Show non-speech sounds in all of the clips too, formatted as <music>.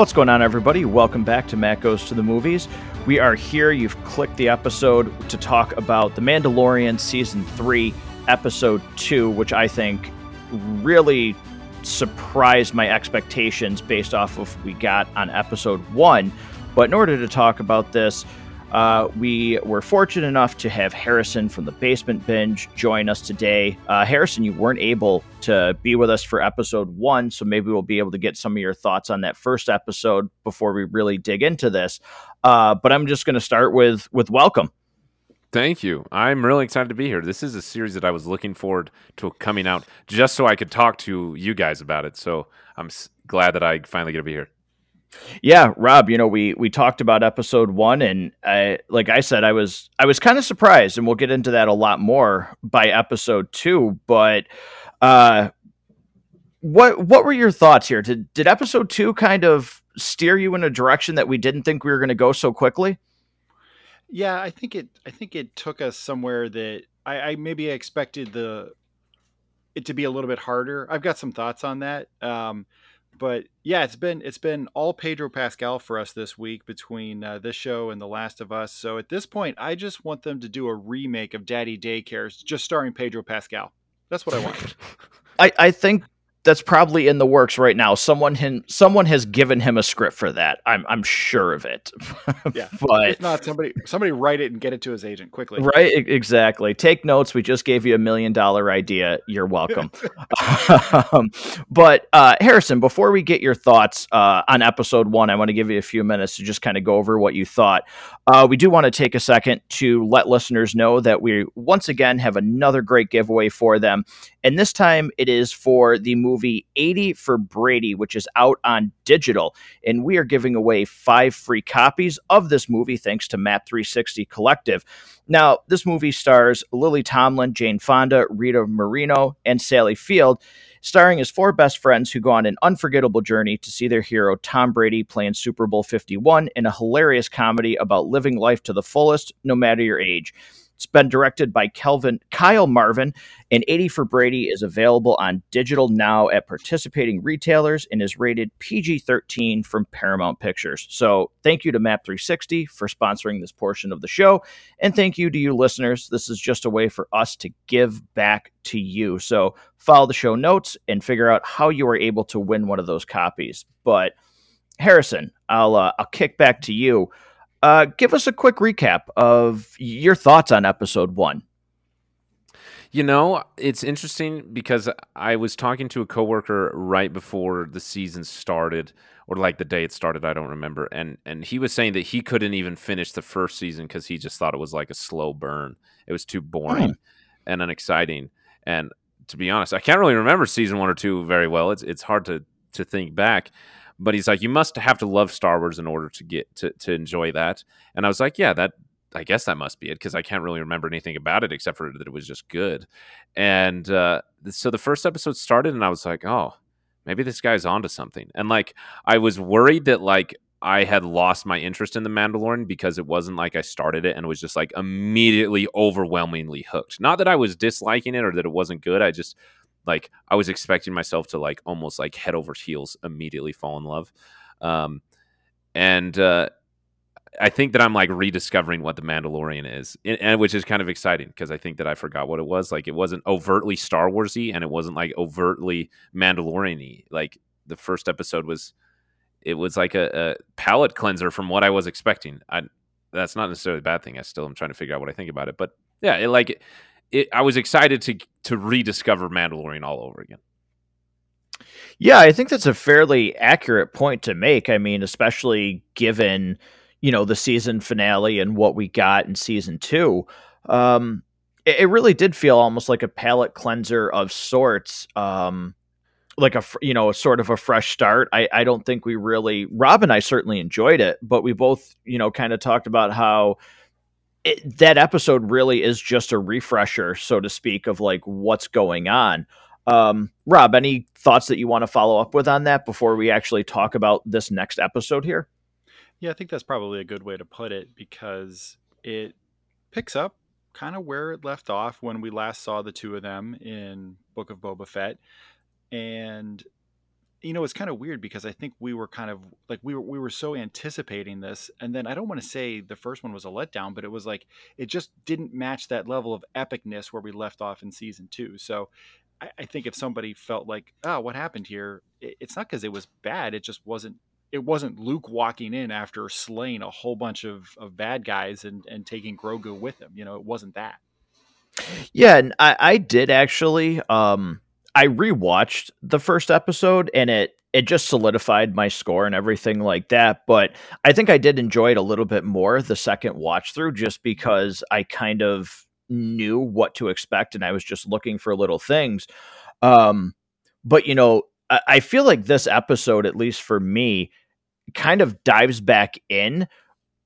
What's going on, everybody? Welcome back to Matt Goes to the Movies. We are here. You've clicked the episode to talk about The Mandalorian Season 3, Episode 2, which I think really surprised my expectations based off of we got on Episode 1. But in order to talk about this, uh, we were fortunate enough to have Harrison from the Basement Binge join us today. Uh, Harrison, you weren't able to be with us for episode one, so maybe we'll be able to get some of your thoughts on that first episode before we really dig into this. Uh, but I'm just going to start with with welcome. Thank you. I'm really excited to be here. This is a series that I was looking forward to coming out just so I could talk to you guys about it. So I'm glad that I finally get to be here. Yeah, Rob, you know, we we talked about episode 1 and I like I said I was I was kind of surprised and we'll get into that a lot more by episode 2, but uh what what were your thoughts here? Did did episode 2 kind of steer you in a direction that we didn't think we were going to go so quickly? Yeah, I think it I think it took us somewhere that I, I maybe expected the it to be a little bit harder. I've got some thoughts on that. Um but yeah, it's been it's been all Pedro Pascal for us this week between uh, this show and The Last of Us. So at this point, I just want them to do a remake of Daddy Daycares, just starring Pedro Pascal. That's what I want. <laughs> I, I think that's probably in the works right now. Someone him, someone has given him a script for that. I'm I'm sure of it. <laughs> yeah, but if not, somebody somebody write it and get it to his agent quickly. Right, exactly. Take notes. We just gave you a million dollar idea. You're welcome. <laughs> um, but uh, Harrison, before we get your thoughts uh, on episode one, I want to give you a few minutes to just kind of go over what you thought. Uh, we do want to take a second to let listeners know that we once again have another great giveaway for them, and this time it is for the movie movie 80 for Brady, which is out on digital. And we are giving away five free copies of this movie thanks to Map 360 Collective. Now, this movie stars Lily Tomlin, Jane Fonda, Rita Moreno, and Sally Field starring as four best friends who go on an unforgettable journey to see their hero Tom Brady playing Super Bowl 51 in a hilarious comedy about living life to the fullest, no matter your age. It's been directed by Kelvin Kyle Marvin, and 80 for Brady is available on digital now at participating retailers and is rated PG-13 from Paramount Pictures. So, thank you to Map 360 for sponsoring this portion of the show, and thank you to you listeners. This is just a way for us to give back to you. So, follow the show notes and figure out how you are able to win one of those copies. But Harrison, I'll uh, I'll kick back to you. Uh, give us a quick recap of your thoughts on episode one. You know, it's interesting because I was talking to a coworker right before the season started, or like the day it started. I don't remember, and and he was saying that he couldn't even finish the first season because he just thought it was like a slow burn. It was too boring mm. and unexciting. And to be honest, I can't really remember season one or two very well. It's it's hard to to think back but he's like, you must have to love Star Wars in order to get to to enjoy that. And I was like, yeah, that I guess that must be it because I can't really remember anything about it except for that it was just good. And uh, so the first episode started, and I was like, oh, maybe this guy's onto something. And like, I was worried that like I had lost my interest in the Mandalorian because it wasn't like I started it and was just like immediately overwhelmingly hooked. Not that I was disliking it or that it wasn't good. I just like I was expecting myself to like almost like head over heels immediately fall in love. Um, and uh, I think that I'm like rediscovering what the Mandalorian is, and which is kind of exciting because I think that I forgot what it was. Like it wasn't overtly Star Warsy, and it wasn't like overtly Mandalorian-y. Like the first episode was, it was like a, a palate cleanser from what I was expecting. I that's not necessarily a bad thing. I still am trying to figure out what I think about it, but yeah, it like it, I was excited to to rediscover Mandalorian all over again. Yeah, I think that's a fairly accurate point to make. I mean, especially given you know the season finale and what we got in season two. Um, it, it really did feel almost like a palate cleanser of sorts. Um, like a you know sort of a fresh start. I I don't think we really Rob and I certainly enjoyed it, but we both you know kind of talked about how it, that episode really is just a refresher, so to speak, of like what's going on. Um, Rob, any thoughts that you want to follow up with on that before we actually talk about this next episode here? Yeah, I think that's probably a good way to put it because it picks up kind of where it left off when we last saw the two of them in Book of Boba Fett. And you know, it's kind of weird because I think we were kind of like we were we were so anticipating this, and then I don't want to say the first one was a letdown, but it was like it just didn't match that level of epicness where we left off in season two. So I, I think if somebody felt like, oh, what happened here? It, it's not because it was bad; it just wasn't. It wasn't Luke walking in after slaying a whole bunch of, of bad guys and, and taking Grogu with him. You know, it wasn't that. Yeah, and I, I did actually. Um, I rewatched the first episode, and it it just solidified my score and everything like that. But I think I did enjoy it a little bit more the second watch through, just because I kind of knew what to expect, and I was just looking for little things. Um, but you know, I, I feel like this episode, at least for me, kind of dives back in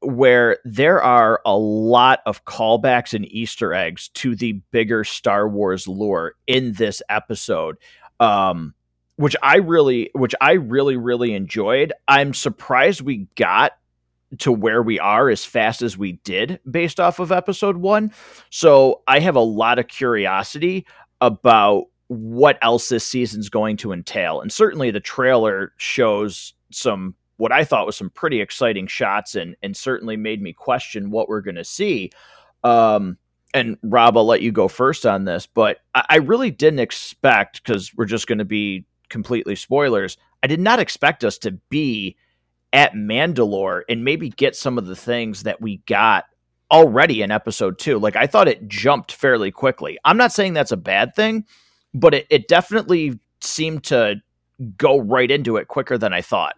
where there are a lot of callbacks and Easter eggs to the bigger Star Wars lore in this episode. Um, which I really which I really really enjoyed. I'm surprised we got to where we are as fast as we did based off of episode 1. So I have a lot of curiosity about what else this season's going to entail. And certainly the trailer shows some what I thought was some pretty exciting shots and and certainly made me question what we're going to see. Um, and Rob, I'll let you go first on this, but I, I really didn't expect because we're just going to be completely spoilers. I did not expect us to be at Mandalore and maybe get some of the things that we got already in episode two. Like I thought it jumped fairly quickly. I'm not saying that's a bad thing, but it, it definitely seemed to go right into it quicker than I thought.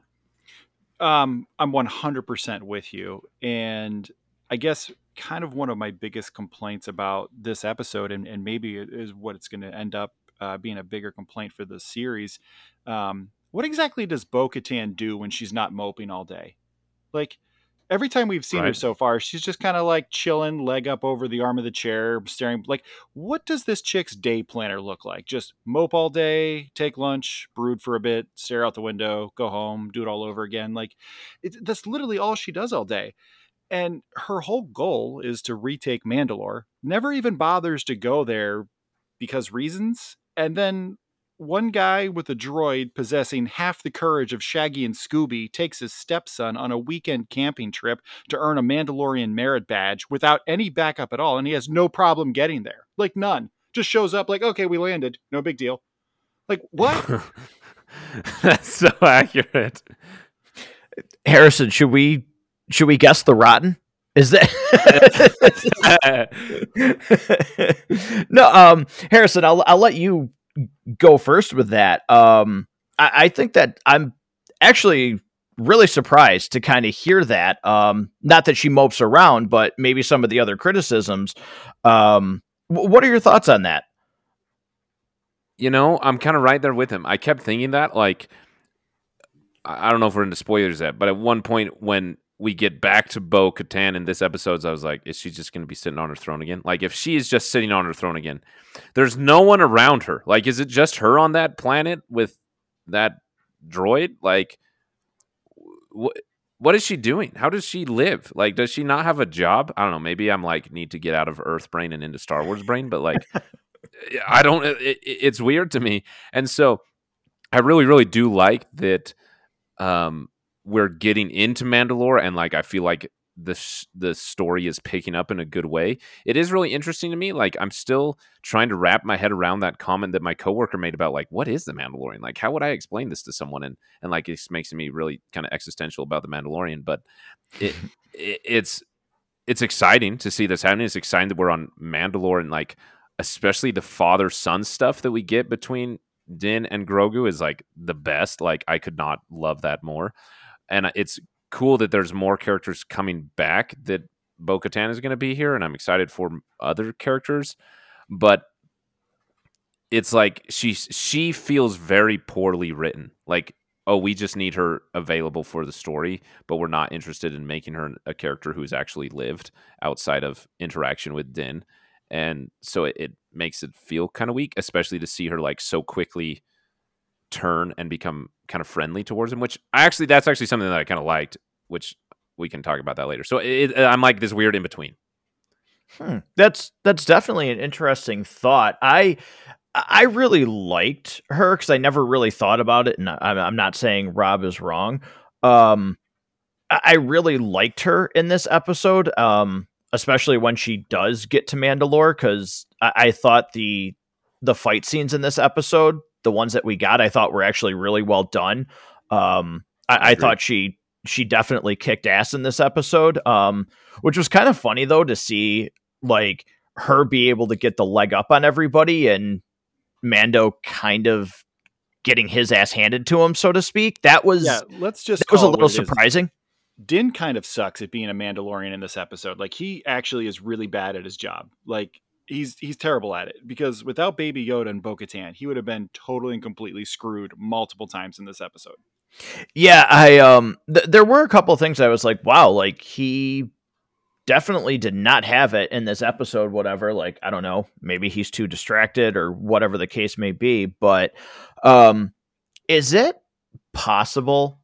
Um, I'm 100% with you. And I guess kind of one of my biggest complaints about this episode, and, and maybe it is what it's going to end up uh, being a bigger complaint for the series. Um, what exactly does Bo Katan do when she's not moping all day? Like, every time we've seen right. her so far, she's just kind of like chilling, leg up over the arm of the chair, staring. Like, what does this chick's day planner look like? Just mope all day, take lunch, brood for a bit, stare out the window, go home, do it all over again. Like, it, that's literally all she does all day. And her whole goal is to retake Mandalore. Never even bothers to go there because reasons. And then one guy with a droid possessing half the courage of Shaggy and Scooby takes his stepson on a weekend camping trip to earn a Mandalorian merit badge without any backup at all, and he has no problem getting there. Like none. Just shows up like, okay, we landed. No big deal. Like, what? <laughs> That's so accurate. Harrison, should we should we guess the rotten? Is that <laughs> <laughs> no? Um, Harrison, I'll I'll let you go first with that. Um, I, I think that I'm actually really surprised to kind of hear that. Um, not that she mopes around, but maybe some of the other criticisms. Um, w- what are your thoughts on that? You know, I'm kind of right there with him. I kept thinking that, like, I don't know if we're into spoilers yet, but at one point when we get back to Bo Katan in this episode, I was like, is she just going to be sitting on her throne again? Like, if she is just sitting on her throne again, there's no one around her. Like, is it just her on that planet with that droid? Like, what? What is she doing? How does she live? Like, does she not have a job? I don't know. Maybe I'm like need to get out of Earth brain and into Star Wars brain, but like, <laughs> I don't. It, it's weird to me, and so I really, really do like that. Um, we're getting into Mandalore and like I feel like the the story is picking up in a good way. It is really interesting to me. Like I'm still trying to wrap my head around that comment that my coworker made about like what is the Mandalorian? Like how would I explain this to someone? And and like it makes me really kind of existential about the Mandalorian. But it, <laughs> it it's it's exciting to see this happening. It's exciting that we're on Mandalore and like especially the father son stuff that we get between Din and Grogu is like the best. Like I could not love that more and it's cool that there's more characters coming back that Bo Katan is going to be here, and I'm excited for other characters. But it's like she she feels very poorly written. Like, oh, we just need her available for the story, but we're not interested in making her a character who's actually lived outside of interaction with Din. And so it, it makes it feel kind of weak, especially to see her like so quickly turn and become kind of friendly towards him, which I actually that's actually something that I kind of liked, which we can talk about that later. So it, I'm like this weird in between. Hmm. That's that's definitely an interesting thought. I I really liked her because I never really thought about it, and I'm, I'm not saying Rob is wrong. Um, I really liked her in this episode, um, especially when she does get to Mandalore, because I, I thought the the fight scenes in this episode, the ones that we got, I thought were actually really well done. Um, I, I thought she she definitely kicked ass in this episode, um, which was kind of funny though to see like her be able to get the leg up on everybody and Mando kind of getting his ass handed to him, so to speak. That was yeah. Let's just that was a little what it is. surprising. Din kind of sucks at being a Mandalorian in this episode. Like he actually is really bad at his job. Like he's he's terrible at it because without Baby Yoda and Bo-Katan, he would have been totally and completely screwed multiple times in this episode. Yeah, I um th- there were a couple things I was like, wow, like he definitely did not have it in this episode whatever, like I don't know, maybe he's too distracted or whatever the case may be, but um is it possible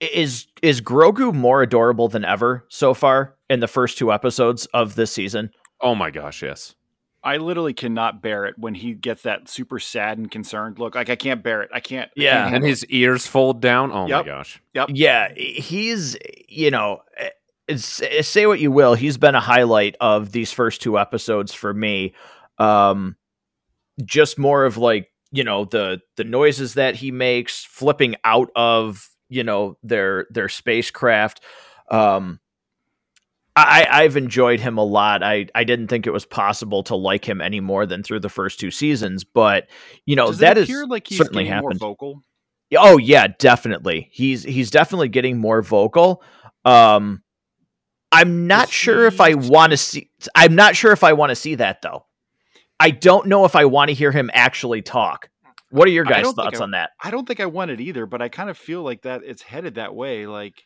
is is Grogu more adorable than ever so far in the first two episodes of this season? Oh my gosh, yes. I literally cannot bear it when he gets that super sad and concerned look. Like I can't bear it. I can't. I Yeah. can't And handle his ears fold down. Oh Yep. my gosh. Yep. Yeah, he's you know, eh, it's, eh, say what you will, he's been a highlight of these first two episodes for me. Um, just more of like you know the the noises that he makes, flipping out of you know their their spacecraft. Um, I, I've enjoyed him a lot. I, I didn't think it was possible to like him any more than through the first two seasons, but you know Does that is like certainly happened. more vocal? Oh yeah, definitely. He's he's definitely getting more vocal. Um I'm not Is sure if I want to see I'm not sure if I want to see that though. I don't know if I want to hear him actually talk. What are your guys' thoughts I- on that? I don't think I want it either, but I kind of feel like that it's headed that way. Like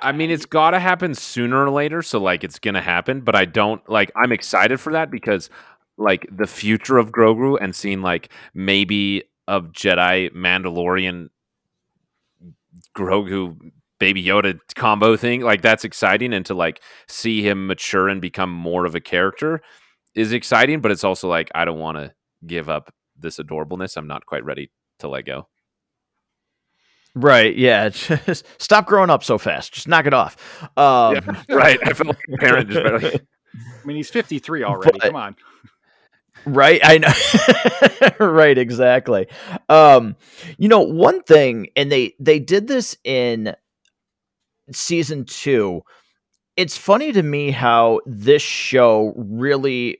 I mean, it's got to happen sooner or later. So, like, it's going to happen. But I don't, like, I'm excited for that because, like, the future of Grogu and seeing, like, maybe a Jedi Mandalorian Grogu Baby Yoda combo thing, like, that's exciting. And to, like, see him mature and become more of a character is exciting. But it's also like, I don't want to give up this adorableness. I'm not quite ready to let go. Right, yeah. Just stop growing up so fast. Just knock it off. Um, Yeah, <laughs> right. I feel like a parent just barely. <laughs> I mean, he's 53 already. But- Come on. Right, I know. <laughs> right, exactly. Um, you know, one thing, and they they did this in season two. It's funny to me how this show really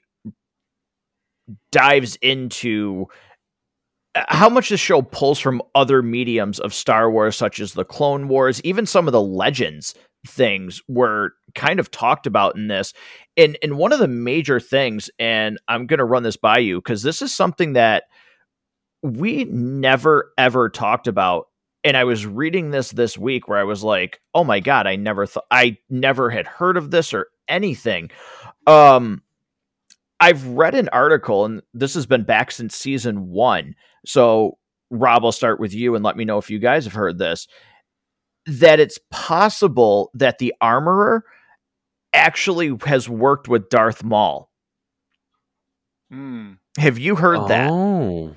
dives into how much this show pulls from other mediums of Star Wars, such as the Clone Wars, even some of the Legends things were kind of talked about in this. And and one of the major things, and I'm gonna run this by you because this is something that we never ever talked about. And I was reading this this week where I was like, "Oh my god, I never thought I never had heard of this or anything." Um, I've read an article, and this has been back since season one. So, Rob, I'll start with you and let me know if you guys have heard this. That it's possible that the armorer actually has worked with Darth Maul. Hmm. Have you heard that? Oh.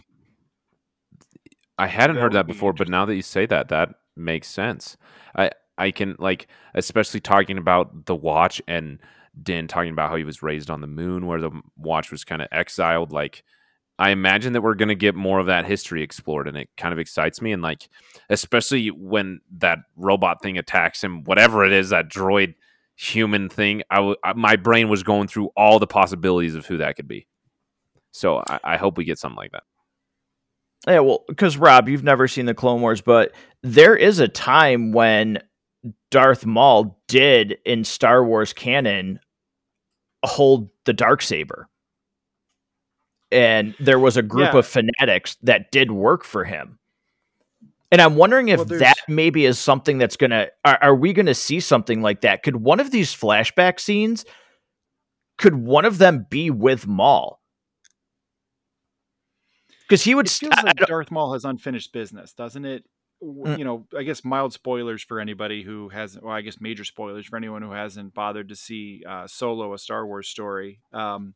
I hadn't That heard that be before, but now that you say that, that makes sense. I I can like especially talking about the watch and Din talking about how he was raised on the moon where the watch was kind of exiled like I imagine that we're going to get more of that history explored and it kind of excites me and like especially when that robot thing attacks him whatever it is that droid human thing I w- I- my brain was going through all the possibilities of who that could be. So I, I hope we get something like that. Yeah, well, because Rob, you've never seen the Clone Wars, but there is a time when Darth Maul did in Star Wars canon hold the dark saber, and there was a group Yeah. of fanatics that did work for him. And I'm wondering if Well, that maybe is something that's gonna. Are, are we gonna see something like that? Could one of these flashback scenes? Could one of them be with Maul? Because he would. It feels I- like Darth Maul has unfinished business, doesn't it? Mm. You know, I guess mild spoilers for anybody who hasn't. Well, I guess major spoilers for anyone who hasn't bothered to see uh, Solo: A Star Wars Story. Um,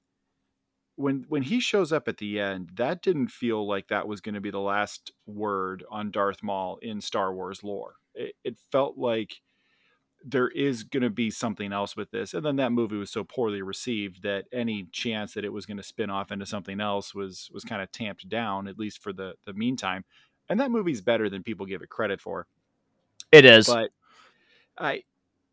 when when he shows up at the end, that didn't feel like that was going to be the last word on Darth Maul in Star Wars lore. It, it felt like there is going to be something else with this. And then that movie was so poorly received that any chance that it was going to spin off into something else was was kind of tamped down, at least for the the meantime. And that movie's better than people give it credit for. It is. But I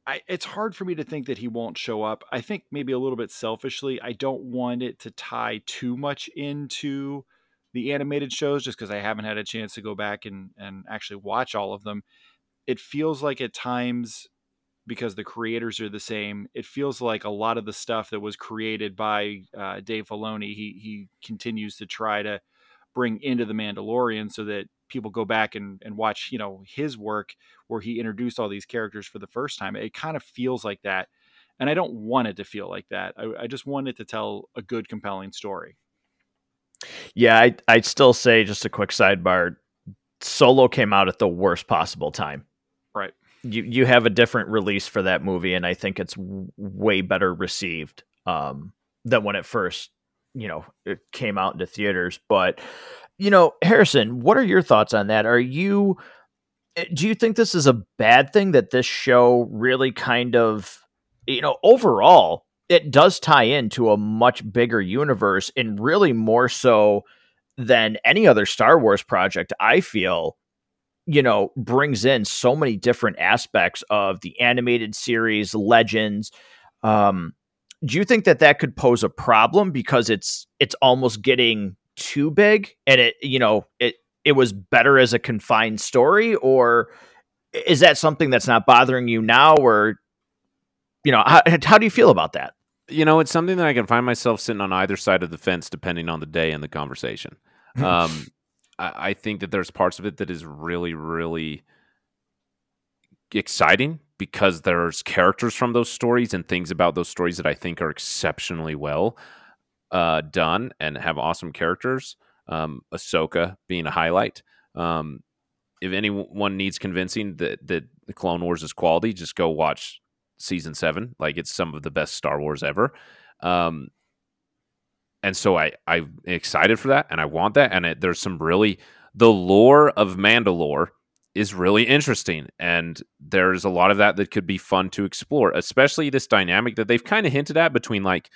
I, it's hard for me to think that he won't show up. I think maybe a little bit selfishly, I don't want it to tie too much into the animated shows just because I haven't had a chance to go back and, and actually watch all of them. It feels like at times because the creators are the same. It feels like a lot of the stuff that was created by uh, Dave Filoni, he he continues to try to bring into the Mandalorian so that people go back and, and watch, you know, his work where he introduced all these characters for the first time. It kind of feels like that. And I don't want it to feel like that. I, I just want it to tell a good, compelling story. Yeah, I I'd still say just a quick sidebar. Solo came out at the worst possible time. Right you you have a different release for that movie, and I think it's w- way better received um, than when it first you know it came out into theaters. But you know, Harrison, what are your thoughts on that? Are you eh, do you think this is a bad thing that this show really kind of you know overall it does tie into a much bigger universe and really more so than any other Star Wars project I feel you know, brings in so many different aspects of the animated series, legends. Um, do you think that that could pose a problem because it's it's almost getting too big and it you know it it was better as a confined story? Or is that something that's not bothering you now or you know how, how do you feel about that? You know it's something that i can find myself sitting on either side of the fence depending on the day and the conversation. <laughs> Um, I, I think that there's parts of it that is really, really exciting because there's characters from those stories and things about those stories that I think are exceptionally well uh, done and have awesome characters. Um, Ahsoka being a highlight. Um, if anyone needs convincing that that the Clone Wars is quality, just go watch season seven. Like it's some of the best Star Wars ever. Um, and so I I'm excited for that, and I want that. And it, there's some really the lore of Mandalore is really interesting, and there's a lot of that that could be fun to explore, especially this dynamic that they've kind of hinted at between like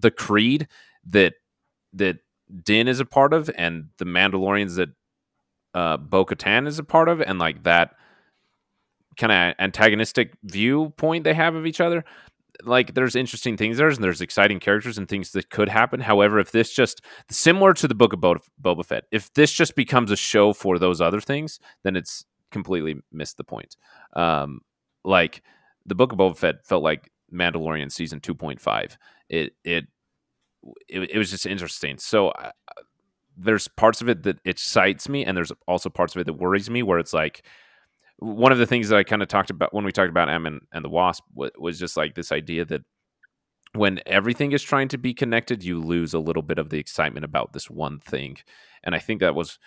the Creed that that Din is a part of, and the Mandalorians that uh, Bo Katan is a part of, and like that kind of antagonistic viewpoint they have of each other like there's interesting things there and there's exciting characters and things that could happen. However, if this just similar to the book of Boba Fett, if this just becomes a show for those other things, then it's completely missed the point. Um, like the book of Boba Fett felt like Mandalorian season 2.5. It, it, it, it was just interesting. So uh, there's parts of it that excites me, and there's also parts of it that worries me, where it's like, one of the things that I kind of talked about when we talked about M and, and the Wasp was, just like this idea that when everything is trying to be connected, you lose a little bit of the excitement about this one thing. And I think that was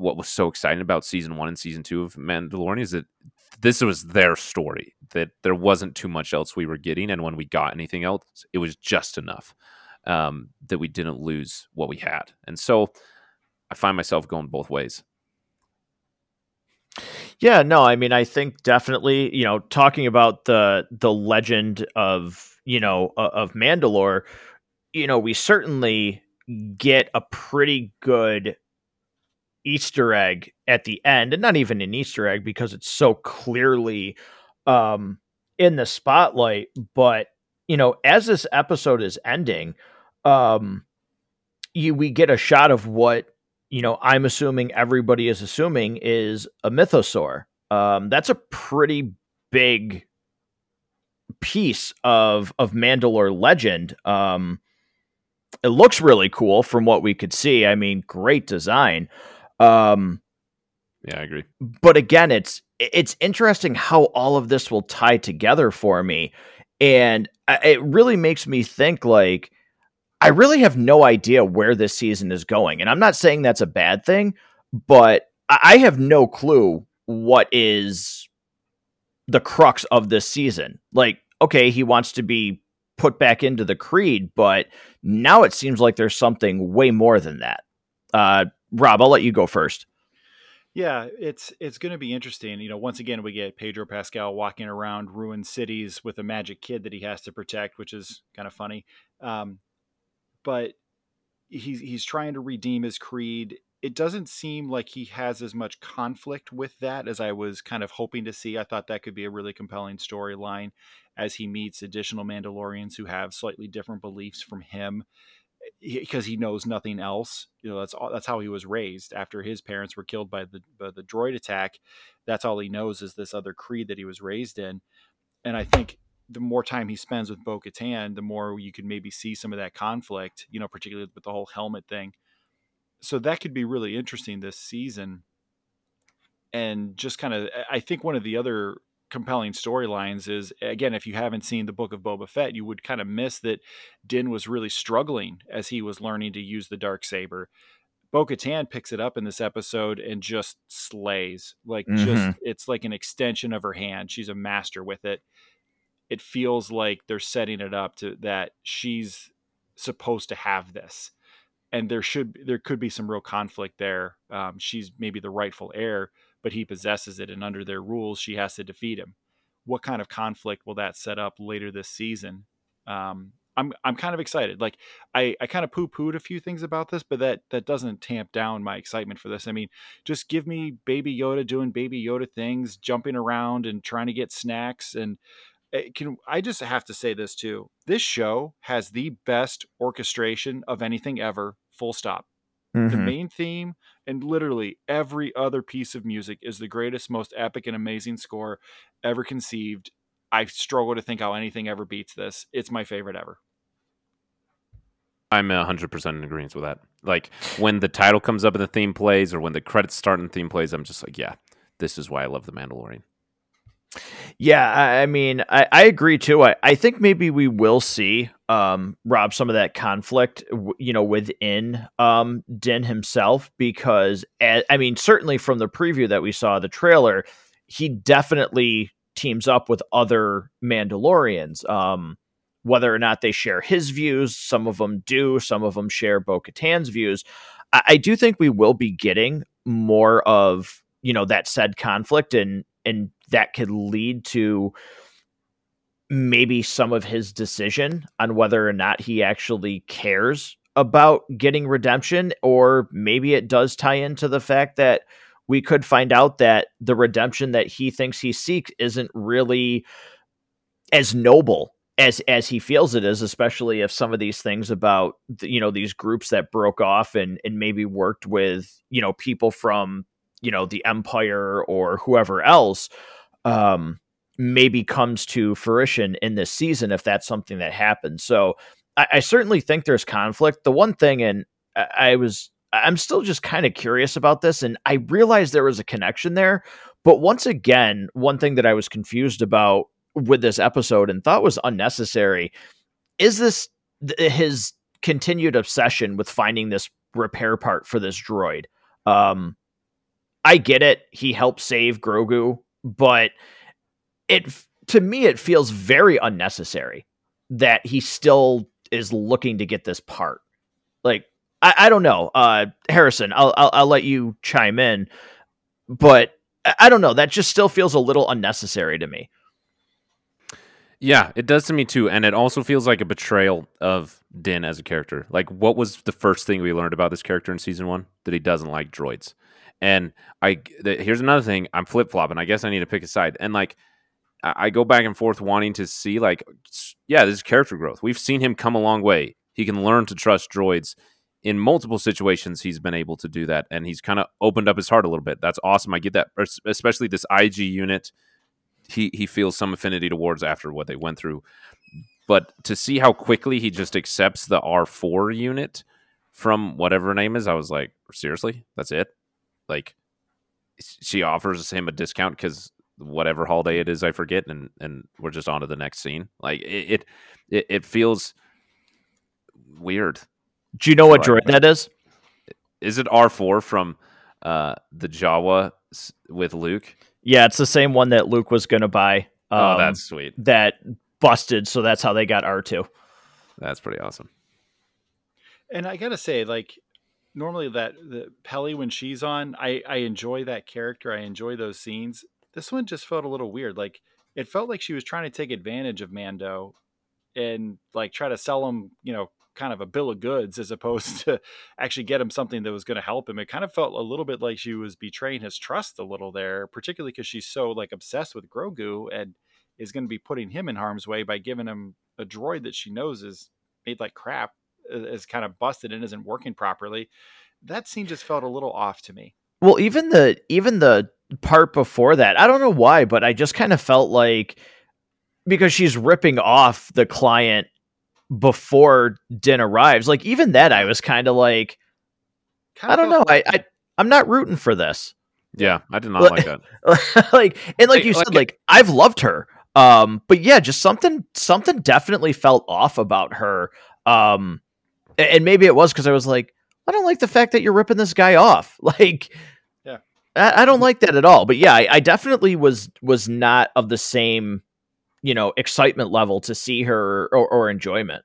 what was so exciting about season one and season two of Mandalorian is that this was their story, that there wasn't too much else we were getting. And when we got anything else, it was just enough um, that we didn't lose what we had. And so I find myself going both ways. Yeah, no, I mean, I think definitely, you know, talking about the the legend of you know of Mandalore, you know, we certainly get a pretty good Easter egg at the end, and not even an Easter egg because it's so clearly um, in the spotlight. But you know, as this episode is ending, um, you we get a shot of what you know, I'm assuming everybody is assuming is a mythosaur. Um, that's a pretty big piece of of Mandalore legend. Um, it looks really cool from what we could see. I mean, great design. Um, yeah, I agree. But again, it's it's interesting how all of this will tie together for me, and it really makes me think like I really have no idea where this season is going. And I'm not saying that's a bad thing, but I have no clue what is the crux of this season. Like, okay, he wants to be put back into the creed, but now it seems like there's something way more than that. Uh, Rob, I'll let you go first. Yeah, it's it's going to be interesting. You know, once again, we get Pedro Pascal walking around ruined cities with a magic kid that he has to protect, which is kind of funny. Um, but he's he's trying to redeem his creed. It doesn't seem like he has as much conflict with that as I was kind of hoping to see. I thought that could be a really compelling storyline as he meets additional Mandalorians who have slightly different beliefs from him because he, knows nothing else. You know, that's all, that's how he was raised. After his parents were killed by the by the droid attack, that's all he knows is this other creed that he was raised in. And I think the more time he spends with Bo Katan, the more you could maybe see some of that conflict. You know, particularly with the whole helmet thing. So that could be really interesting this season. And just kind of, I think one of the other compelling storylines is again if you haven't seen the book of boba fett you would kind of miss that din was really struggling as he was learning to use the dark saber. Bo-katan picks it up in this episode and just slays like mm-hmm. just it's like an extension of her hand. She's a master with it. It feels like they're setting it up to that she's supposed to have this. And there should there could be some real conflict there. Um, she's maybe the rightful heir but he possesses it, and under their rules, she has to defeat him. What kind of conflict will that set up later this season? Um, I'm I'm kind of excited. Like I, I kind of poo pooed a few things about this, but that that doesn't tamp down my excitement for this. I mean, just give me Baby Yoda doing Baby Yoda things, jumping around and trying to get snacks. And eh, can I just have to say this too? This show has the best orchestration of anything ever. Full stop. Mm-hmm. The main theme and literally every other piece of music is the greatest, most epic and amazing score ever conceived. I struggle to think how anything ever beats this. It's my favorite ever. I'm 100% in agreement with that. Like when the title comes up and the theme plays, or when the credits start and the theme plays, I'm just like, yeah, this is why I love The Mandalorian. Yeah, I mean, I, I agree too. I, I think maybe we will see um, Rob some of that conflict, you know, within um, Din himself, because as, I mean, certainly from the preview that we saw, the trailer, he definitely teams up with other Mandalorians. Um, whether or not they share his views, some of them do, some of them share Bo Katan's views. I, I do think we will be getting more of you know that said conflict and and that could lead to maybe some of his decision on whether or not he actually cares about getting redemption or maybe it does tie into the fact that we could find out that the redemption that he thinks he seeks isn't really as noble as as he feels it is especially if some of these things about you know these groups that broke off and and maybe worked with you know people from you know the empire or whoever else um maybe comes to fruition in this season if that's something that happens. So i, I certainly think there's conflict. The one thing and I, I was i'm still just kind of curious about this and i realized there was a connection there but once again one thing that i was confused about with this episode and thought was unnecessary is this th- his continued obsession with finding this repair part for this droid. Um I get it. He helped save Grogu, but it to me it feels very unnecessary that he still is looking to get this part. Like I, I don't know, uh, Harrison. I'll, I'll I'll let you chime in, but I don't know. That just still feels a little unnecessary to me. Yeah, it does to me too, and it also feels like a betrayal of Din as a character. Like, what was the first thing we learned about this character in season one? That he doesn't like droids. And I th- here's another thing. I'm flip flopping. I guess I need to pick a side. And like I-, I go back and forth wanting to see like yeah, this is character growth. We've seen him come a long way. He can learn to trust droids in multiple situations he's been able to do that and he's kind of opened up his heart a little bit that's awesome i get that especially this ig unit he he feels some affinity towards after what they went through but to see how quickly he just accepts the r4 unit from whatever name is i was like seriously that's it like she offers him a discount because whatever holiday it is, I forget, and and we're just on to the next scene. Like it, it, it feels weird. Do you know what droid that is? Is it R four from uh, the Jawa with Luke? Yeah, it's the same one that Luke was going to buy. Um, oh, that's sweet. That busted, so that's how they got R two. That's pretty awesome. And I gotta say, like normally that the Peli when she's on, I I enjoy that character. I enjoy those scenes. This one just felt a little weird. Like it felt like she was trying to take advantage of Mando and like try to sell him, you know, kind of a bill of goods as opposed <laughs> to actually get him something that was going to help him. It kind of felt a little bit like she was betraying his trust a little there, particularly because she's so like obsessed with Grogu and is going to be putting him in harm's way by giving him a droid that she knows is made like crap, is kind of busted and isn't working properly. That scene just felt a little off to me. Well, even the even the part before that, I don't know why, but I just kind of felt like because she's ripping off the client before Din arrives. Like even that, I was kind of like, kinda I don't know. I, I I'm not rooting for this. Yeah, I did not like, like that. <laughs> like and like, like you said, like, like I've loved her. Um, but yeah, just something something definitely felt off about her. Um, and maybe it was because I was like, I don't like the fact that you're ripping this guy off. <laughs> Like, yeah, I, I don't like that at all. But yeah, I, I definitely was was not of the same you know excitement level to see her or, or enjoyment.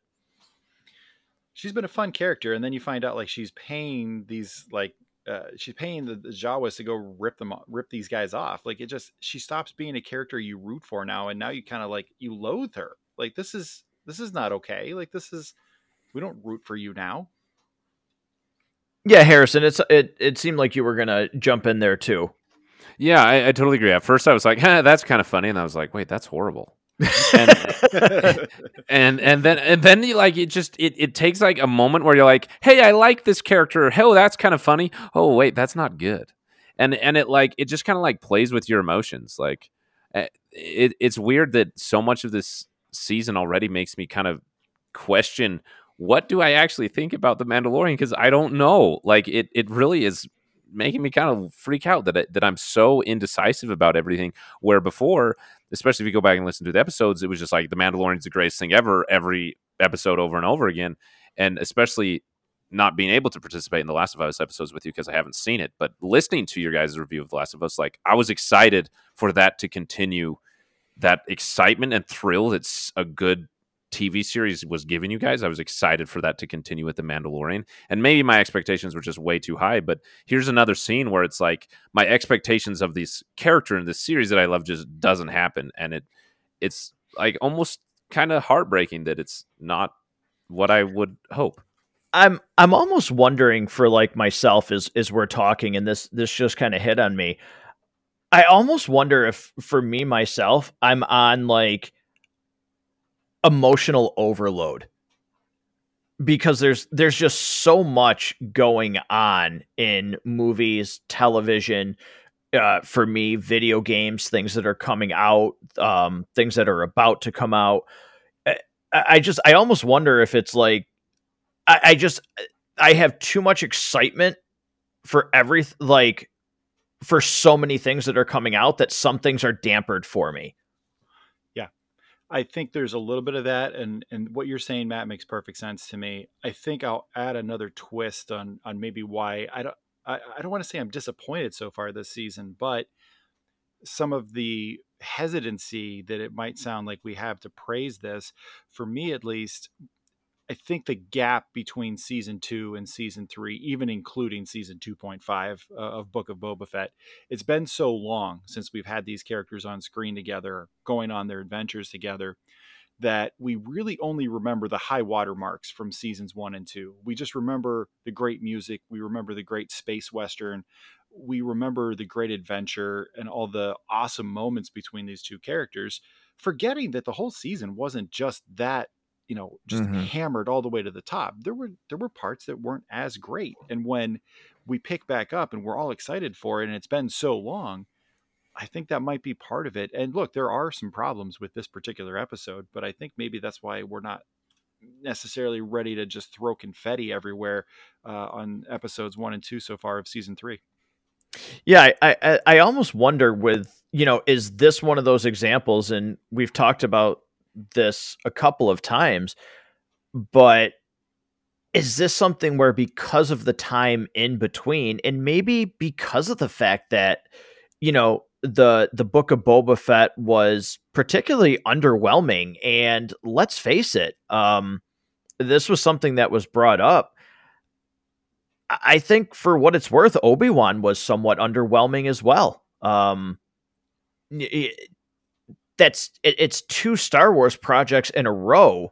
She's been a fun character and then you find out like she's paying these like uh, she's paying the, the Jawas to go rip them rip these guys off. Like it just she stops being a character you root for now and now you kind of like you loathe her. Like this is this is not okay. Like this is we don't root for you now. Yeah harrison it's it it seemed like you were gonna jump in there too. Yeah i, I totally agree. At first i was like <laughs> eh, that's kind of funny and i was like wait that's horrible. And, <laughs> and and then and then you like it just it, it takes like a moment where you're like hey i like this character. Oh that's kind of funny. Oh wait that's not good. And and it like it just kind of like plays with your emotions. Like eh, it, it's weird that so much of this season already makes me kind of question what do i actually think about the mandalorian because i don't know like it it really is making me kind of freak out that that I'm so indecisive about everything. Where before, especially if you go back and listen to the episodes, it was just like the Mandalorian's the greatest thing ever, every episode over and over again, and especially not being able to participate in the Last of Us episodes with you because I haven't seen it, but listening to your guys' review of The Last of Us, like I was excited for that to continue. That excitement and thrill that's a good TV series was giving you guys. I was excited for that to continue with The Mandalorian. And maybe my expectations were just way too high. But here's another scene where it's like my expectations of this character in this series that I love just doesn't happen. And it it's like almost kind of heartbreaking that it's not what I would hope. I'm I'm almost wondering for like myself as as we're talking and this this just kind of hit on me. I almost wonder if for me myself I'm on like emotional overload because there's there's just so much going on in movies, television, uh, for me, video games, things that are coming out, um, things that are about to come out. I, I just I almost wonder if it's like I, I just I have too much excitement for every like for so many things that are coming out that some things are dampered for me. I think there's a little bit of that, and and what you're saying, Matt, makes perfect sense to me. I think I'll add another twist on on maybe why I don't I, I don't want to say I'm disappointed so far this season, but some of the hesitancy that it might sound like we have to praise this, for me at least, I think the gap between season two and season three, even including season 2.5 uh, of Book of Boba Fett, it's been so long since we've had these characters on screen together, going on their adventures together, that we really only remember the high water marks from seasons one and two. We just remember the great music, we remember the great space western, we remember the great adventure and all the awesome moments between these two characters, forgetting that the whole season wasn't just that you know just mm-hmm. hammered all the way to the top there were there were parts that weren't as great. And when we pick back up and we're all excited for it and it's been so long i think that might be part of it. And look there are some problems with this particular episode but i think maybe that's why we're not necessarily ready to just throw confetti everywhere uh, on episodes one and two so far of season three. Yeah I, I i almost wonder with you know is this one of those examples? And we've talked about this a couple of times, but is this something where because of the time in between and maybe because of the fact that you know the the book of Boba Fett was particularly underwhelming. And let's face it, um, this was something that was brought up. I think for what it's worth, Obi Wan was somewhat underwhelming as well. Um, that's it, it's two Star Wars projects in a row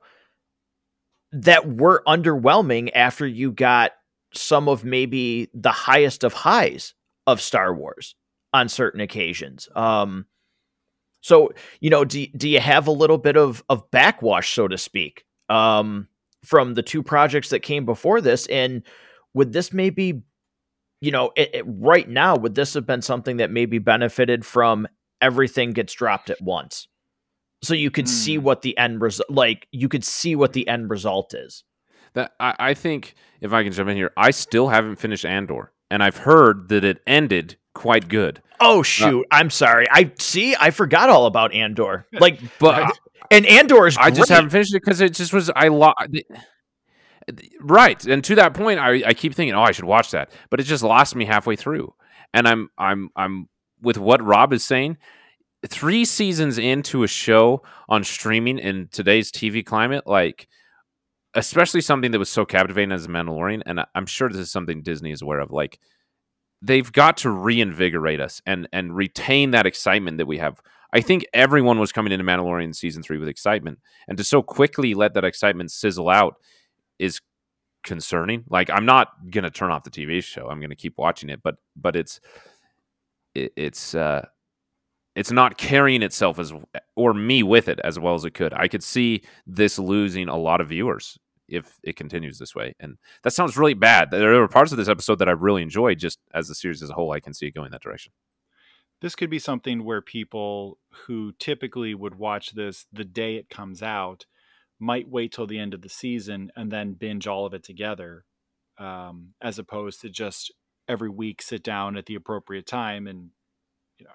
that were underwhelming after you got some of maybe the highest of highs of Star Wars on certain occasions. Um, so you know, do do you have a little bit of of backwash, so to speak, um, from the two projects that came before this? And would this maybe, you know, it, it, right now, would this have been something that maybe benefited from everything gets dropped at once? So you could mm. see hmm. what the end result, like you could see what the end result is. That I, I think, if I can jump in here, I still haven't finished Andor, and I've heard that it ended quite good. Oh shoot! Uh, I'm sorry. I see. I forgot all about Andor. Like, <laughs> but and Andor is. I just haven't finished it because it just was. I lost. Right, and to that point, I, I keep thinking, oh, I should watch that, but it just lost me halfway through. And I'm I'm I'm with what Rob is saying. Three seasons into a show on streaming in today's TV climate, like especially something that was so captivating as Mandalorian, and I'm sure this is something Disney is aware of. Like they've got to reinvigorate us and and retain that excitement that we have. I think everyone was coming into Mandalorian season three with excitement, and to so quickly let that excitement sizzle out is concerning. Like I'm not gonna turn off the TV show. I'm gonna keep watching it, but but it's it, it's uh it's not carrying itself as or me with it as well as it could. I could see this losing a lot of viewers if it continues this way. And that sounds really bad. There are parts of this episode that I really enjoyed, just as the series as a whole, I can see it going that direction. This could be something where people who typically would watch this the day it comes out might wait till the end of the season and then binge all of it together, um, as opposed to just every week sit down at the appropriate time and you know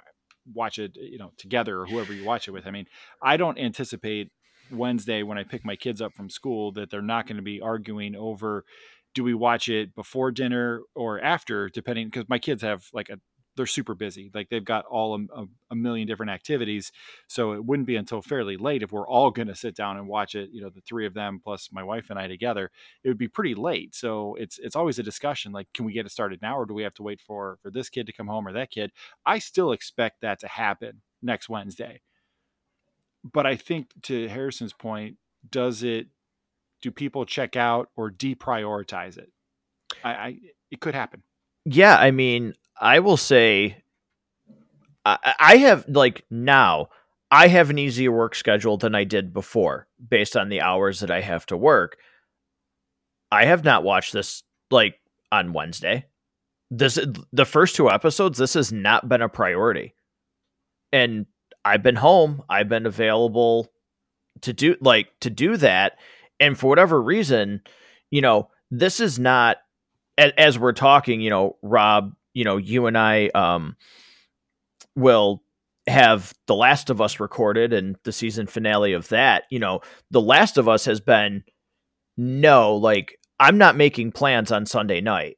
watch it you know together or whoever you watch it with. I mean, I don't anticipate Wednesday when I pick my kids up from school that they're not going to be arguing over do we watch it before dinner or after depending because my kids have like a they're super busy like they've got all a, a million different activities so it wouldn't be until fairly late if we're all going to sit down and watch it you know the three of them plus my wife and i together it would be pretty late so it's it's always a discussion like can we get it started now or do we have to wait for for this kid to come home or that kid i still expect that to happen next wednesday but I think to Harrison's point, does it? Do people check out or deprioritize it? I, I it could happen. Yeah, I mean, I will say, I, I have like now. I have an easier work schedule than I did before, based on the hours that I have to work. I have not watched this like on Wednesday. This the first two episodes. This has not been a priority, and I've been home. I've been available to do like to do that. And for whatever reason, you know, this is not as, as we're talking, you know, Rob, you know, you and I um will have The Last of Us recorded and the season finale of that, you know, The Last of Us has been no, like I'm not making plans on Sunday night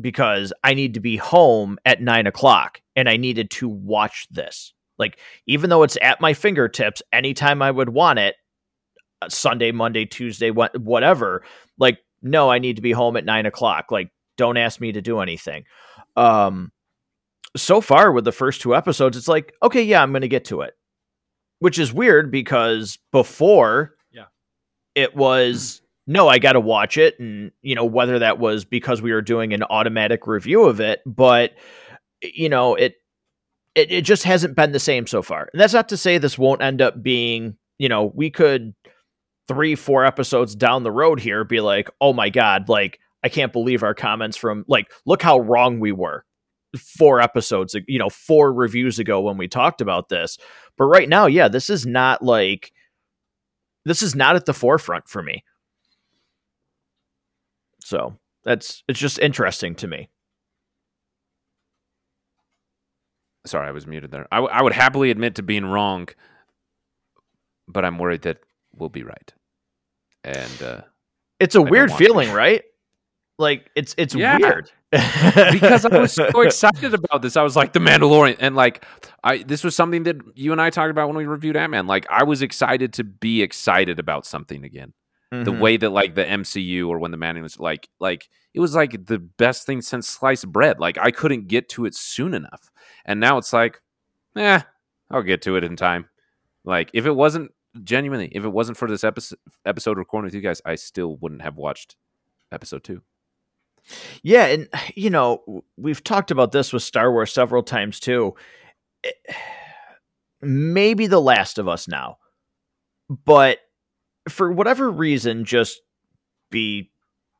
because I need to be home at nine o'clock and I needed to watch this. Like, even though it's at my fingertips anytime I would want it, uh, Sunday, Monday, Tuesday, whatever, like, no, I need to be home at nine o'clock. Like, don't ask me to do anything. Um, so far with the first two episodes, it's like, okay, yeah, I'm to get to it, which is weird because before, yeah, it was no, I got to watch it, and you know whether that was because we were doing an automatic review of it, but you know it it, it just hasn't been the same so far. And that's not to say this won't end up being, you know, we could three, four episodes down the road here be like, oh my God, like, I can't believe our comments from, like, look how wrong we were four episodes, you know, four reviews ago when we talked about this. But right now, yeah, this is not like, this is not at the forefront for me. So that's, it's just interesting to me. Sorry, I was muted there. I, w- I would happily admit to being wrong, but I'm worried that we'll be right. And uh, it's a I weird feeling, right? Like it's it's yeah. weird. because I was so <laughs> excited about this. I was like the Mandalorian, and like I this was something that you and I talked about when we reviewed Ant Man. Like I was excited to be excited about something again. Mm-hmm. The way that like the MCU or when the Manning was like like it was like the best thing since sliced bread. Like I couldn't get to it soon enough, and now it's like, eh, I'll get to it in time. Like if it wasn't genuinely, if it wasn't for this episode episode recording with you guys, I still wouldn't have watched episode two. Yeah, and you know, we've talked about this with Star Wars several times too. It, maybe The Last of Us now. But for whatever reason, just be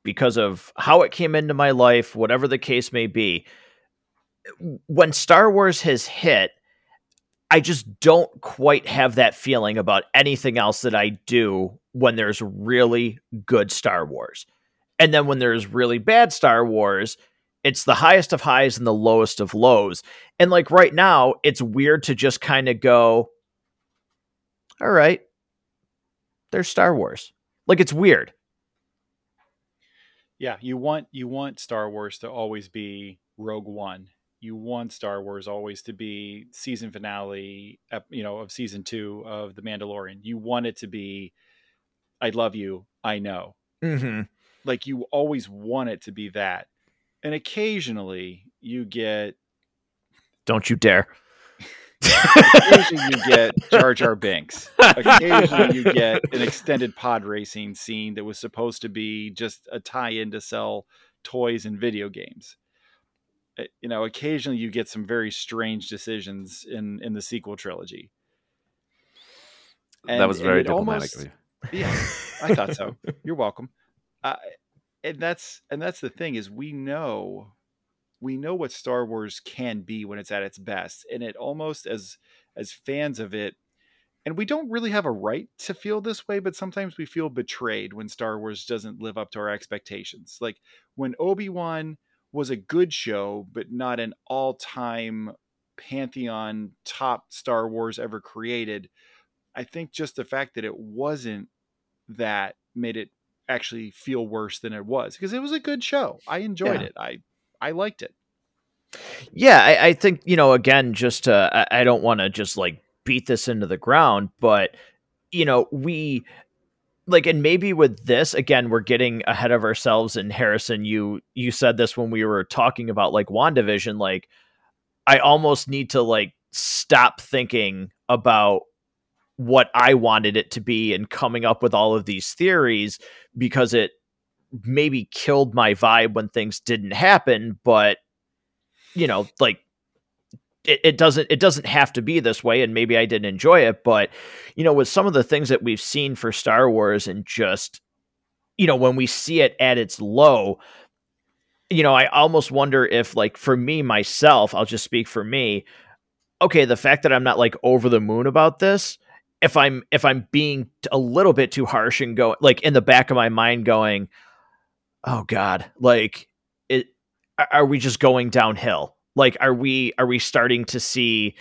because of how it came into my life, whatever the case may be, when Star Wars has hit, I just don't quite have that feeling about anything else that I do when there's really good Star Wars. And then when there's really bad Star Wars, it's the highest of highs and the lowest of lows. And like right now, it's weird to just kind of go, all right, there's Star Wars. Like it's weird. Yeah, you want you want Star Wars to always be Rogue One. You want Star Wars always to be season finale, you know, of season two of The Mandalorian. You want it to be, I love you, I know. Mm-hmm. Like you always want it to be that. And occasionally you get Don't you dare. occasionally you get <laughs> Jar Jar Binks. Occasionally you get an extended pod racing scene that was supposed to be just a tie-in to sell toys and video games. Eh, you know, occasionally you get some very strange decisions in in the sequel trilogy. And, that was very diplomatic almost, of you. Yeah, I thought so. <laughs> You're welcome. And that's and that's the thing is we know we know what Star Wars can be when it's at its best, and it almost as as fans of it, and we don't really have a right to feel this way, but sometimes we feel betrayed when Star Wars doesn't live up to our expectations. Like when Obi Wan was a good show, but not an all time pantheon top Star Wars ever created. I think just the fact that it wasn't that made it actually feel worse than it was because it was a good show. I enjoyed yeah. it. I I liked it. Yeah, I, I think you know. Again, just uh, I, I don't want to just like beat this into the ground, but you know we like and maybe with this again we're getting ahead of ourselves and harrison you you said this when we were talking about like wandavision like i almost need to like stop thinking about what I wanted it to be and coming up with all of these theories because it maybe killed my vibe when things didn't happen, but you know, like it, it, doesn't it doesn't have to be this way and maybe I didn't enjoy it, but you know, with some of the things that we've seen for Star Wars and just you know, when we see it at its low, you know, I almost wonder if like for me myself, I'll just speak for me, okay, the fact that I'm not like over the moon about this if I'm if I'm being a little bit too harsh and go like in the back of my mind going, oh God, like it are we just going downhill? Like are we are we starting to see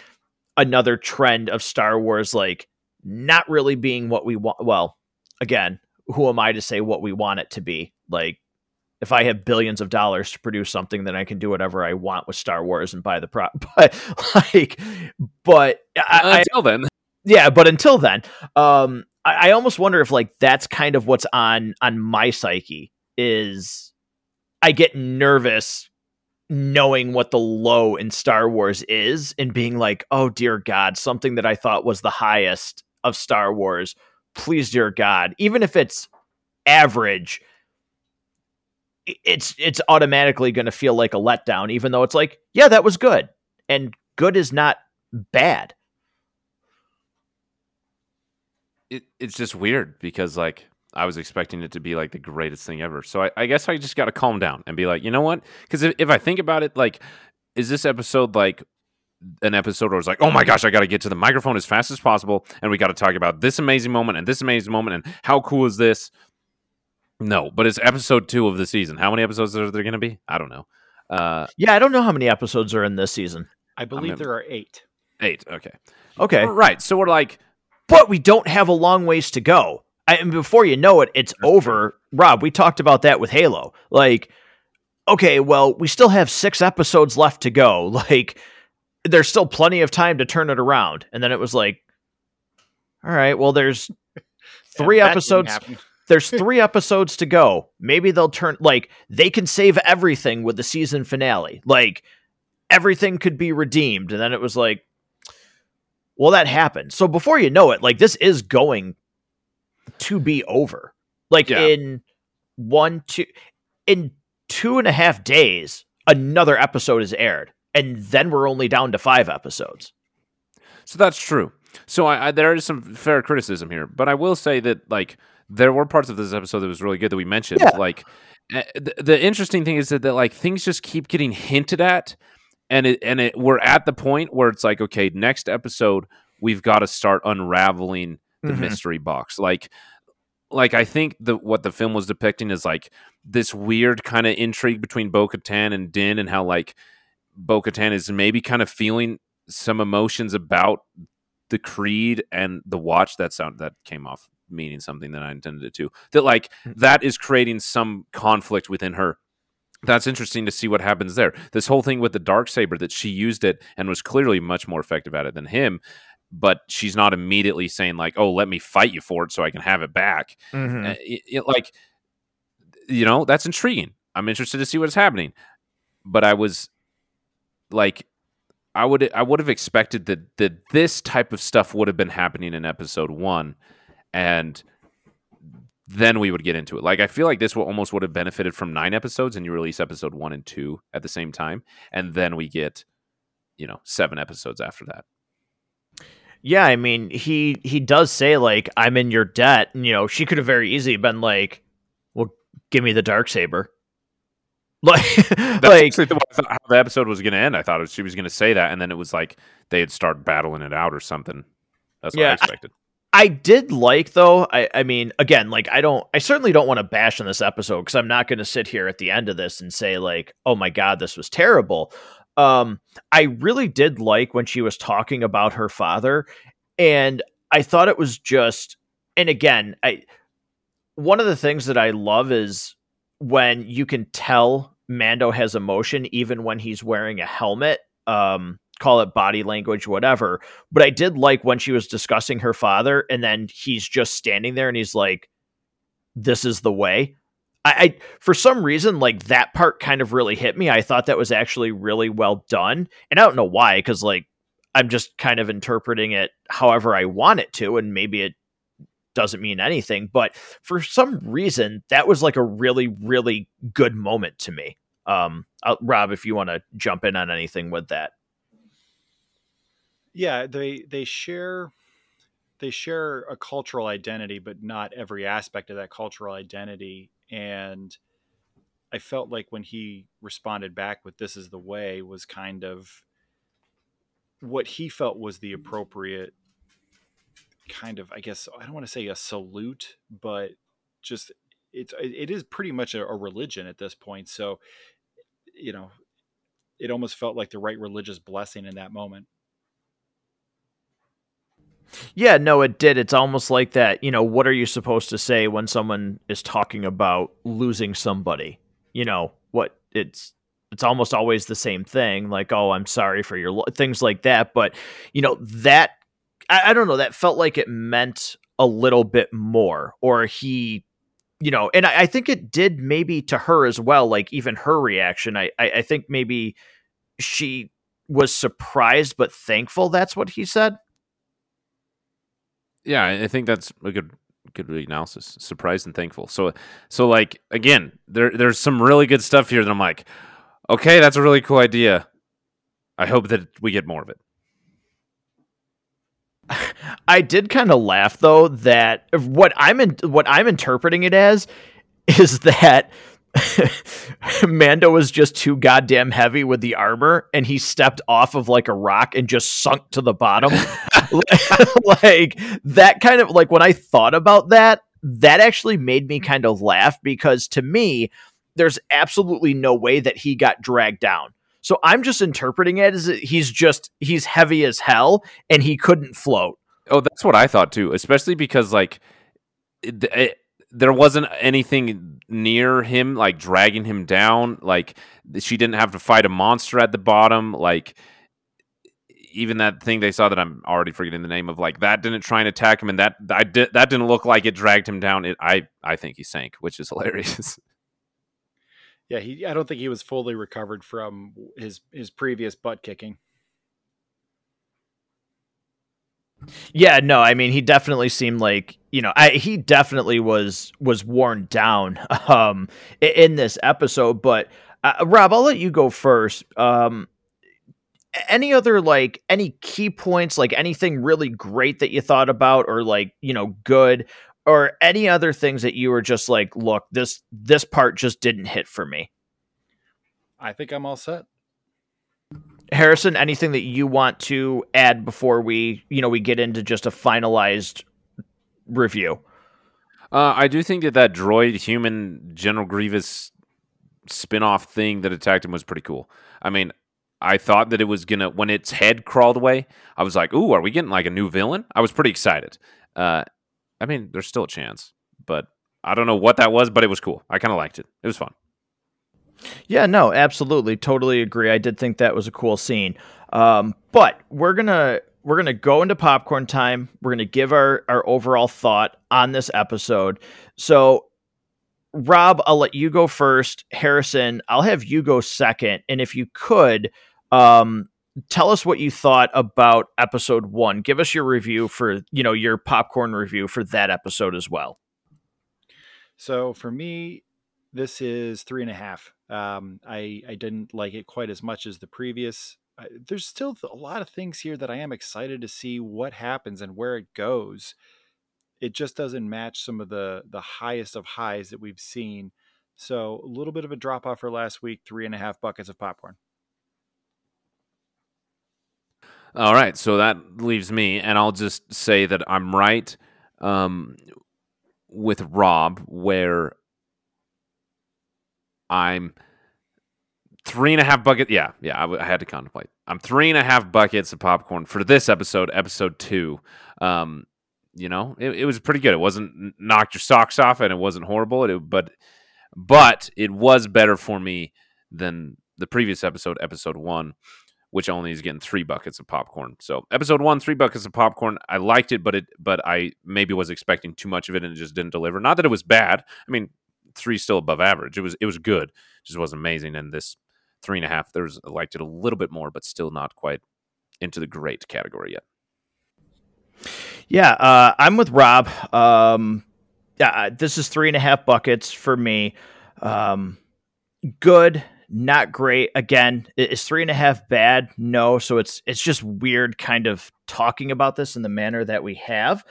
another trend of Star Wars like not really being what we want well, again, who am I to say what we want it to be? Like if I have billions of dollars to produce something, then I can do whatever I want with Star Wars and buy the prop. <laughs> But like, but I, until then, yeah, but until then, um, I, I almost wonder if like that's kind of what's on on my psyche is I get nervous knowing what the low in Star Wars is and being like, oh dear God, something that I thought was the highest of Star Wars. Please, dear God, even if it's average, it's it's automatically going to feel like a letdown, even though it's like, yeah, that was good, and good is not bad. It, it's just weird because like I was expecting it to be like the greatest thing ever. So I, I guess I just got to calm down and be like, you know what? Because if, if I think about it, like, is this episode like an episode where it's like, oh my gosh, I got to get to the microphone as fast as possible, and we got to talk about this amazing moment and this amazing moment and how cool is this? No, but it's episode two of the season. How many episodes are there going to be? I don't know. Uh, yeah, I don't know how many episodes are in this season. I believe there are eight. Eight. Okay. Okay. Right. So we're like but we don't have a long ways to go. and before you know it, it's over. Rob, we talked about that with Halo. Like okay, well, we still have six episodes left to go. <laughs> Like, there's still plenty of time to turn it around. And then it was like, all right, well, there's <laughs> three didn't episodes. <laughs> There's three episodes to go. Maybe they'll turn like they can save everything with the season finale. Like everything could be redeemed. And then it was like, well, that happened. So before you know it, like this is going to be over. Like Yeah. in one, two, in two and a half days, another episode is aired. And then we're only down to five episodes. So that's true. So I, I there is some fair criticism here, but I will say that like there were parts of this episode that was really good that we mentioned. Yeah. Like eh, the, the interesting thing is that, that like things just keep getting hinted at, and it and it we're at the point where it's like okay, next episode we've got to start unraveling the Mhm. mystery box. Like like I think the what the film was depicting is like this weird kind of intrigue between Bo Katan and Din and how like Bo Katan is maybe kind of feeling some emotions about the creed and the watch that sound that came off meaning something that I intended it to. That like that is creating some conflict within her. That's interesting to see what happens there. This whole thing with the dark saber that she used it and was clearly much more effective at it than him, but she's not immediately saying like, "Oh, let me fight you for it so I can have it back." Mhm. Uh, it- it, like you know that's intriguing i'm interested to see what's happening but i was like i would i would have expected that that this type of stuff would have been happening in episode one and then we would get into it like i feel like this will almost would have benefited from nine episodes and you release episode one and two at the same time and then we get you know seven episodes after that Yeah, I mean, he he does say like I'm in your debt, and you know, she could have very easily been like, "Well, give me the dark saber." <laughs> Like, That's like the, way I thought how the episode was going to end. I thought she was going to say that, and then it was like they'd start battling it out or something. That's what Yeah, I- expected. I did like though. I I mean, again, like I don't, I certainly don't want to bash on this episode because I'm not going to sit here at the end of this and say like, "Oh my god, this was terrible." Um, I really did like when she was talking about her father, and I thought it was just, and again, I one of the things that I love is when you can tell Mando has emotion even when he's wearing a helmet. Um, call it body language, whatever. But I did like when she was discussing her father, and then he's just standing there and he's like, "This is the way." I, I for some reason like that part kind of really hit me. I thought that was actually really well done, and I don't know why because like I'm just kind of interpreting it however I want it to, and maybe it doesn't mean anything. But for some reason, that was like a really really good moment to me. Um, uh, Rob, if you want to jump in on anything with that. Yeah they they share they share a cultural identity but not every aspect of that cultural identity and i felt like when he responded back with this is the way was kind of what he felt was the appropriate kind of i guess i don't want to say a salute but just it's it is pretty much a, a religion at this point so you know it almost felt like the right religious blessing in that moment Yeah, no, it did. It's almost like that. You know, what are you supposed to say when someone is talking about losing somebody? You know, what it's it's almost always the same thing. Like, oh, I'm sorry for your lo-, things like that. But you know that I, I don't know. That felt like it meant a little bit more, or he. You know, and I, I think it did maybe to her as well. Like even her reaction, I, I, I think maybe she was surprised but thankful. That's what he said. Yeah, I think that's a good good analysis. Surprised and thankful. So so like again, there there's some really good stuff here that I'm like, okay, that's a really cool idea. I hope that we get more of it. I did kind of laugh though that what I'm in, what I'm interpreting it as is that <laughs> Mando was just too goddamn heavy with the armor and he stepped off of like a rock and just sunk to the bottom. <laughs> <laughs> like that kind of like when I thought about that, that actually made me kind of laugh because to me, there's absolutely no way that he got dragged down. So I'm just interpreting it as he's just he's heavy as hell and he couldn't float. Oh, that's what I thought too, especially because like it, there wasn't anything near him, like dragging him down. Like she didn't have to fight a monster at the bottom. Like even that thing they saw that I'm already forgetting the name of, like that didn't try and attack him, and that I did that didn't look like it dragged him down. It, I I think he sank, which is <laughs> hilarious. Yeah, he. I don't think he was fully recovered from his his previous butt kicking. Yeah, no, I mean he definitely seemed like you know I, he definitely was was worn down <laughs> um in this episode. But uh, Rob, I'll let you go first. Um, any other like any key points, like anything really great that you thought about, or like you know good, or any other things that you were just like, look, this this part just didn't hit for me. I think I'm all set. Harrison, anything that you want to add before we, you know, we get into just a finalized review? Uh, I do think that that droid human General Grievous spin-off thing that attacked him was pretty cool. I mean, I thought that it was gonna when its head crawled away. I was like, "Ooh, are we getting like a new villain?" I was pretty excited. Uh, I mean, there's still a chance, but I don't know what that was, but it was cool. I kind of liked it. It was fun. Yeah, no, absolutely, totally agree. I did think that was a cool scene. Um, but we're gonna we're gonna go into popcorn time. We're gonna give our our overall thought on this episode. So, Rob, I'll let you go first. Harrison, I'll have you go second. And if you could, um, tell us what you thought about episode one. Give us your review for you know your popcorn review for that episode as well. So for me, this is three and a half. Um, I I didn't like it quite as much as the previous. I, there's still a lot of things here that I am excited to see what happens and where it goes. It just doesn't match some of the the highest of highs that we've seen. So a little bit of a drop off for last week. Three and a half buckets of popcorn. All right, so that leaves me, and I'll just say that I'm right um, with Rob, where I'm three and a half buckets. Yeah, yeah, I, w- I had to contemplate. I'm three and a half buckets of popcorn for this episode, episode two. Um, you know, it, it was pretty good. It wasn't knocked your socks off, and it wasn't horrible. It, but but it was better for me than the previous episode, episode one, which only is getting three buckets of popcorn. So episode one, three buckets of popcorn. I liked it, but it but I maybe was expecting too much of it and it just didn't deliver. Not that it was bad. I mean, three still above average. It was it was good, just wasn't amazing. And this three and a half, there's liked it a little bit more, but still not quite into the great category yet. Yeah, uh, I'm with Rob. Um, yeah, this is three and a half buckets for me. Um, good, not great. Again, is three and a half bad? No. So it's it's just weird, kind of talking about this in the manner that we have.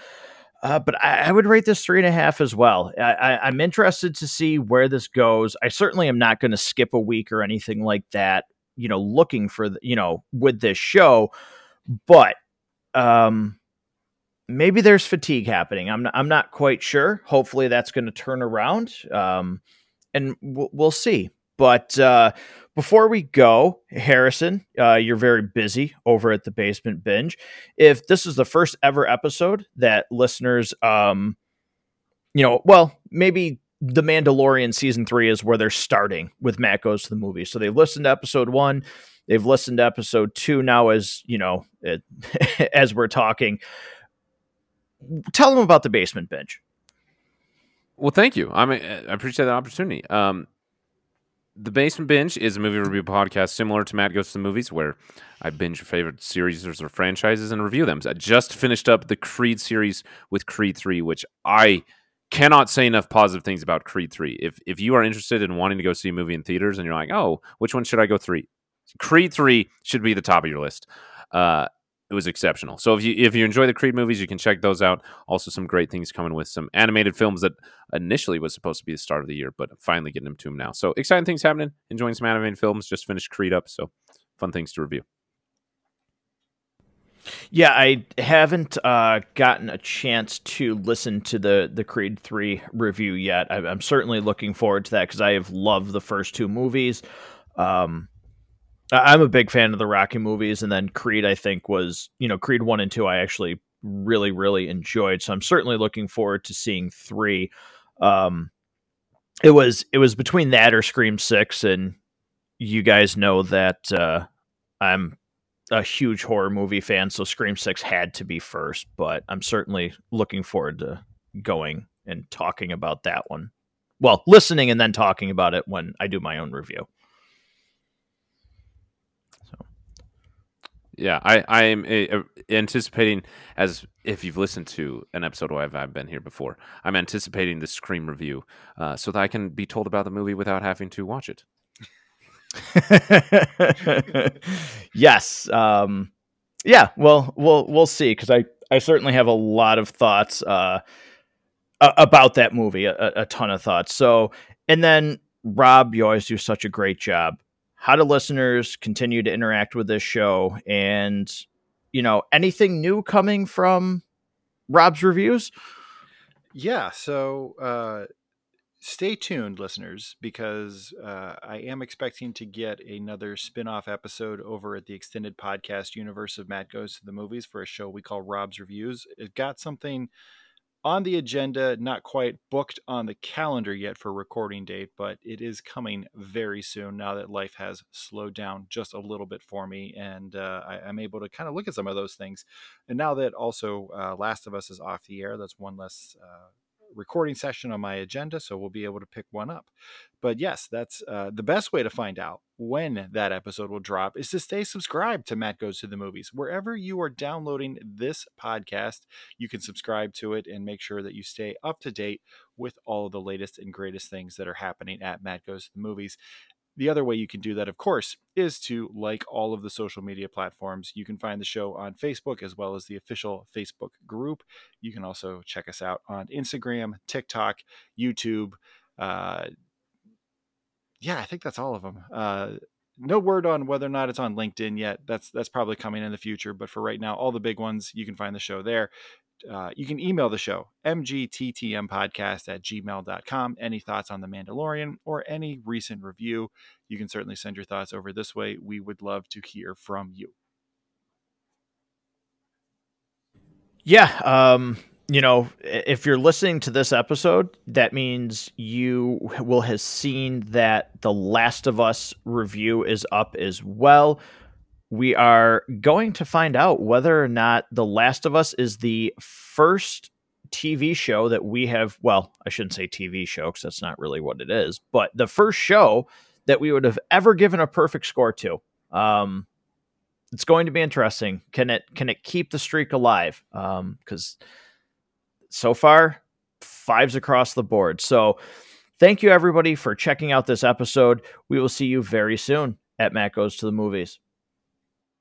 Uh, but I, I, would rate this three and a half as well. I, am interested to see where this goes. I certainly am not going to skip a week or anything like that. You know, looking for the, you know with this show, but um, maybe there's fatigue happening. I'm not, I'm not quite sure. Hopefully, that's going to turn around, um, and we'll, we'll see. But uh, before we go, Harrison, uh, you're very busy over at the Basement Binge. If this is the first ever episode that listeners, um, you know, well, maybe the Mandalorian season three is where they're starting with Matt goes to the movie. So they've listened to episode one, they've listened to episode two now, as you know, it, <laughs> as we're talking. Tell them about the Basement Binge. Well, thank you. I mean, I appreciate that opportunity. Um, the Basement Binge is a movie review podcast similar to Matt Goes to the Movies, where I binge favorite series or franchises and review them. I just finished up the Creed series with Creed 3, which I cannot say enough positive things about Creed 3. If if you are interested in wanting to go see a movie in theaters and you're like, oh, which one should I go three? Creed 3 should be the top of your list. Uh, it was exceptional. So if you if you enjoy the Creed movies, you can check those out. Also, some great things coming with some animated films that initially was supposed to be the start of the year, but finally getting them to them now. So exciting things happening. Enjoying some animated films. Just finished Creed up, so fun things to review. Yeah, I haven't uh, gotten a chance to listen to the the Creed three review yet. I, am certainly looking forward to that because I have loved the first two movies. Um, I'm a big fan of the Rocky movies, and then Creed, I think, was you know Creed one and two. I actually really really enjoyed, so I'm certainly looking forward to seeing three. Um, it was it was between that or Scream Six, and you guys know that uh, I'm a huge horror movie fan, so Scream Six had to be first. But I'm certainly looking forward to going and talking about that one. Well, listening and then talking about it when I do my own review. Yeah, I I am uh, anticipating as if you've listened to an episode where I've, I've been here before. I'm anticipating the Scream review uh, so that I can be told about the movie without having to watch it. <laughs> yes. Um, yeah. Well, we'll we'll see because I I certainly have a lot of thoughts uh, about that movie. A, a ton of thoughts. So, and then Rob, you always do such a great job how do listeners continue to interact with this show? And you know anything new coming from rob's reviews? Yeah so uh stay tuned listeners because uh, i am expecting to get another spin-off episode over at the extended podcast universe of matt goes to the movies for a show we call rob's reviews. It got something on the agenda, not quite booked on the calendar yet for recording date, but it is coming very soon now that life has slowed down just a little bit for me. And uh, I, am able to kind of look at some of those things. And now that also uh, Last of Us is off the air, that's one less uh, recording session on my agenda, so we'll be able to pick one up. But yes, that's uh, the best way to find out when that episode will drop is to stay subscribed to Matt Goes to the Movies. Wherever you are downloading this podcast, you can subscribe to it and make sure that you stay up to date with all of the latest and greatest things that are happening at Matt Goes to the Movies. The other way you can do that, of course, is to like all of the social media platforms. You can find the show on Facebook as well as the official Facebook group. You can also check us out on Instagram, TikTok, YouTube. Uh, yeah, I think that's all of them. Uh, no word on whether or not it's on LinkedIn yet. That's that's probably coming in the future. But for right now, all the big ones, you can find the show there uh, you can email the show, mgttmpodcast at gmail.com. Any thoughts on The Mandalorian or any recent review, you can certainly send your thoughts over this way. We would love to hear from you. Yeah. Um, you know, if you're listening to this episode, that means you will have seen that the Last of Us review is up as well we are going to find out whether or not The Last of Us is the first TV show that we have. Well, I shouldn't say TV show because that's not really what it is, but the first show that we would have ever given a perfect score to. Um, it's going to be interesting. Can it can it keep the streak alive? Because um, so far, fives across the board. So, thank you everybody for checking out this episode. We will see you very soon at Matt Goes to the Movies.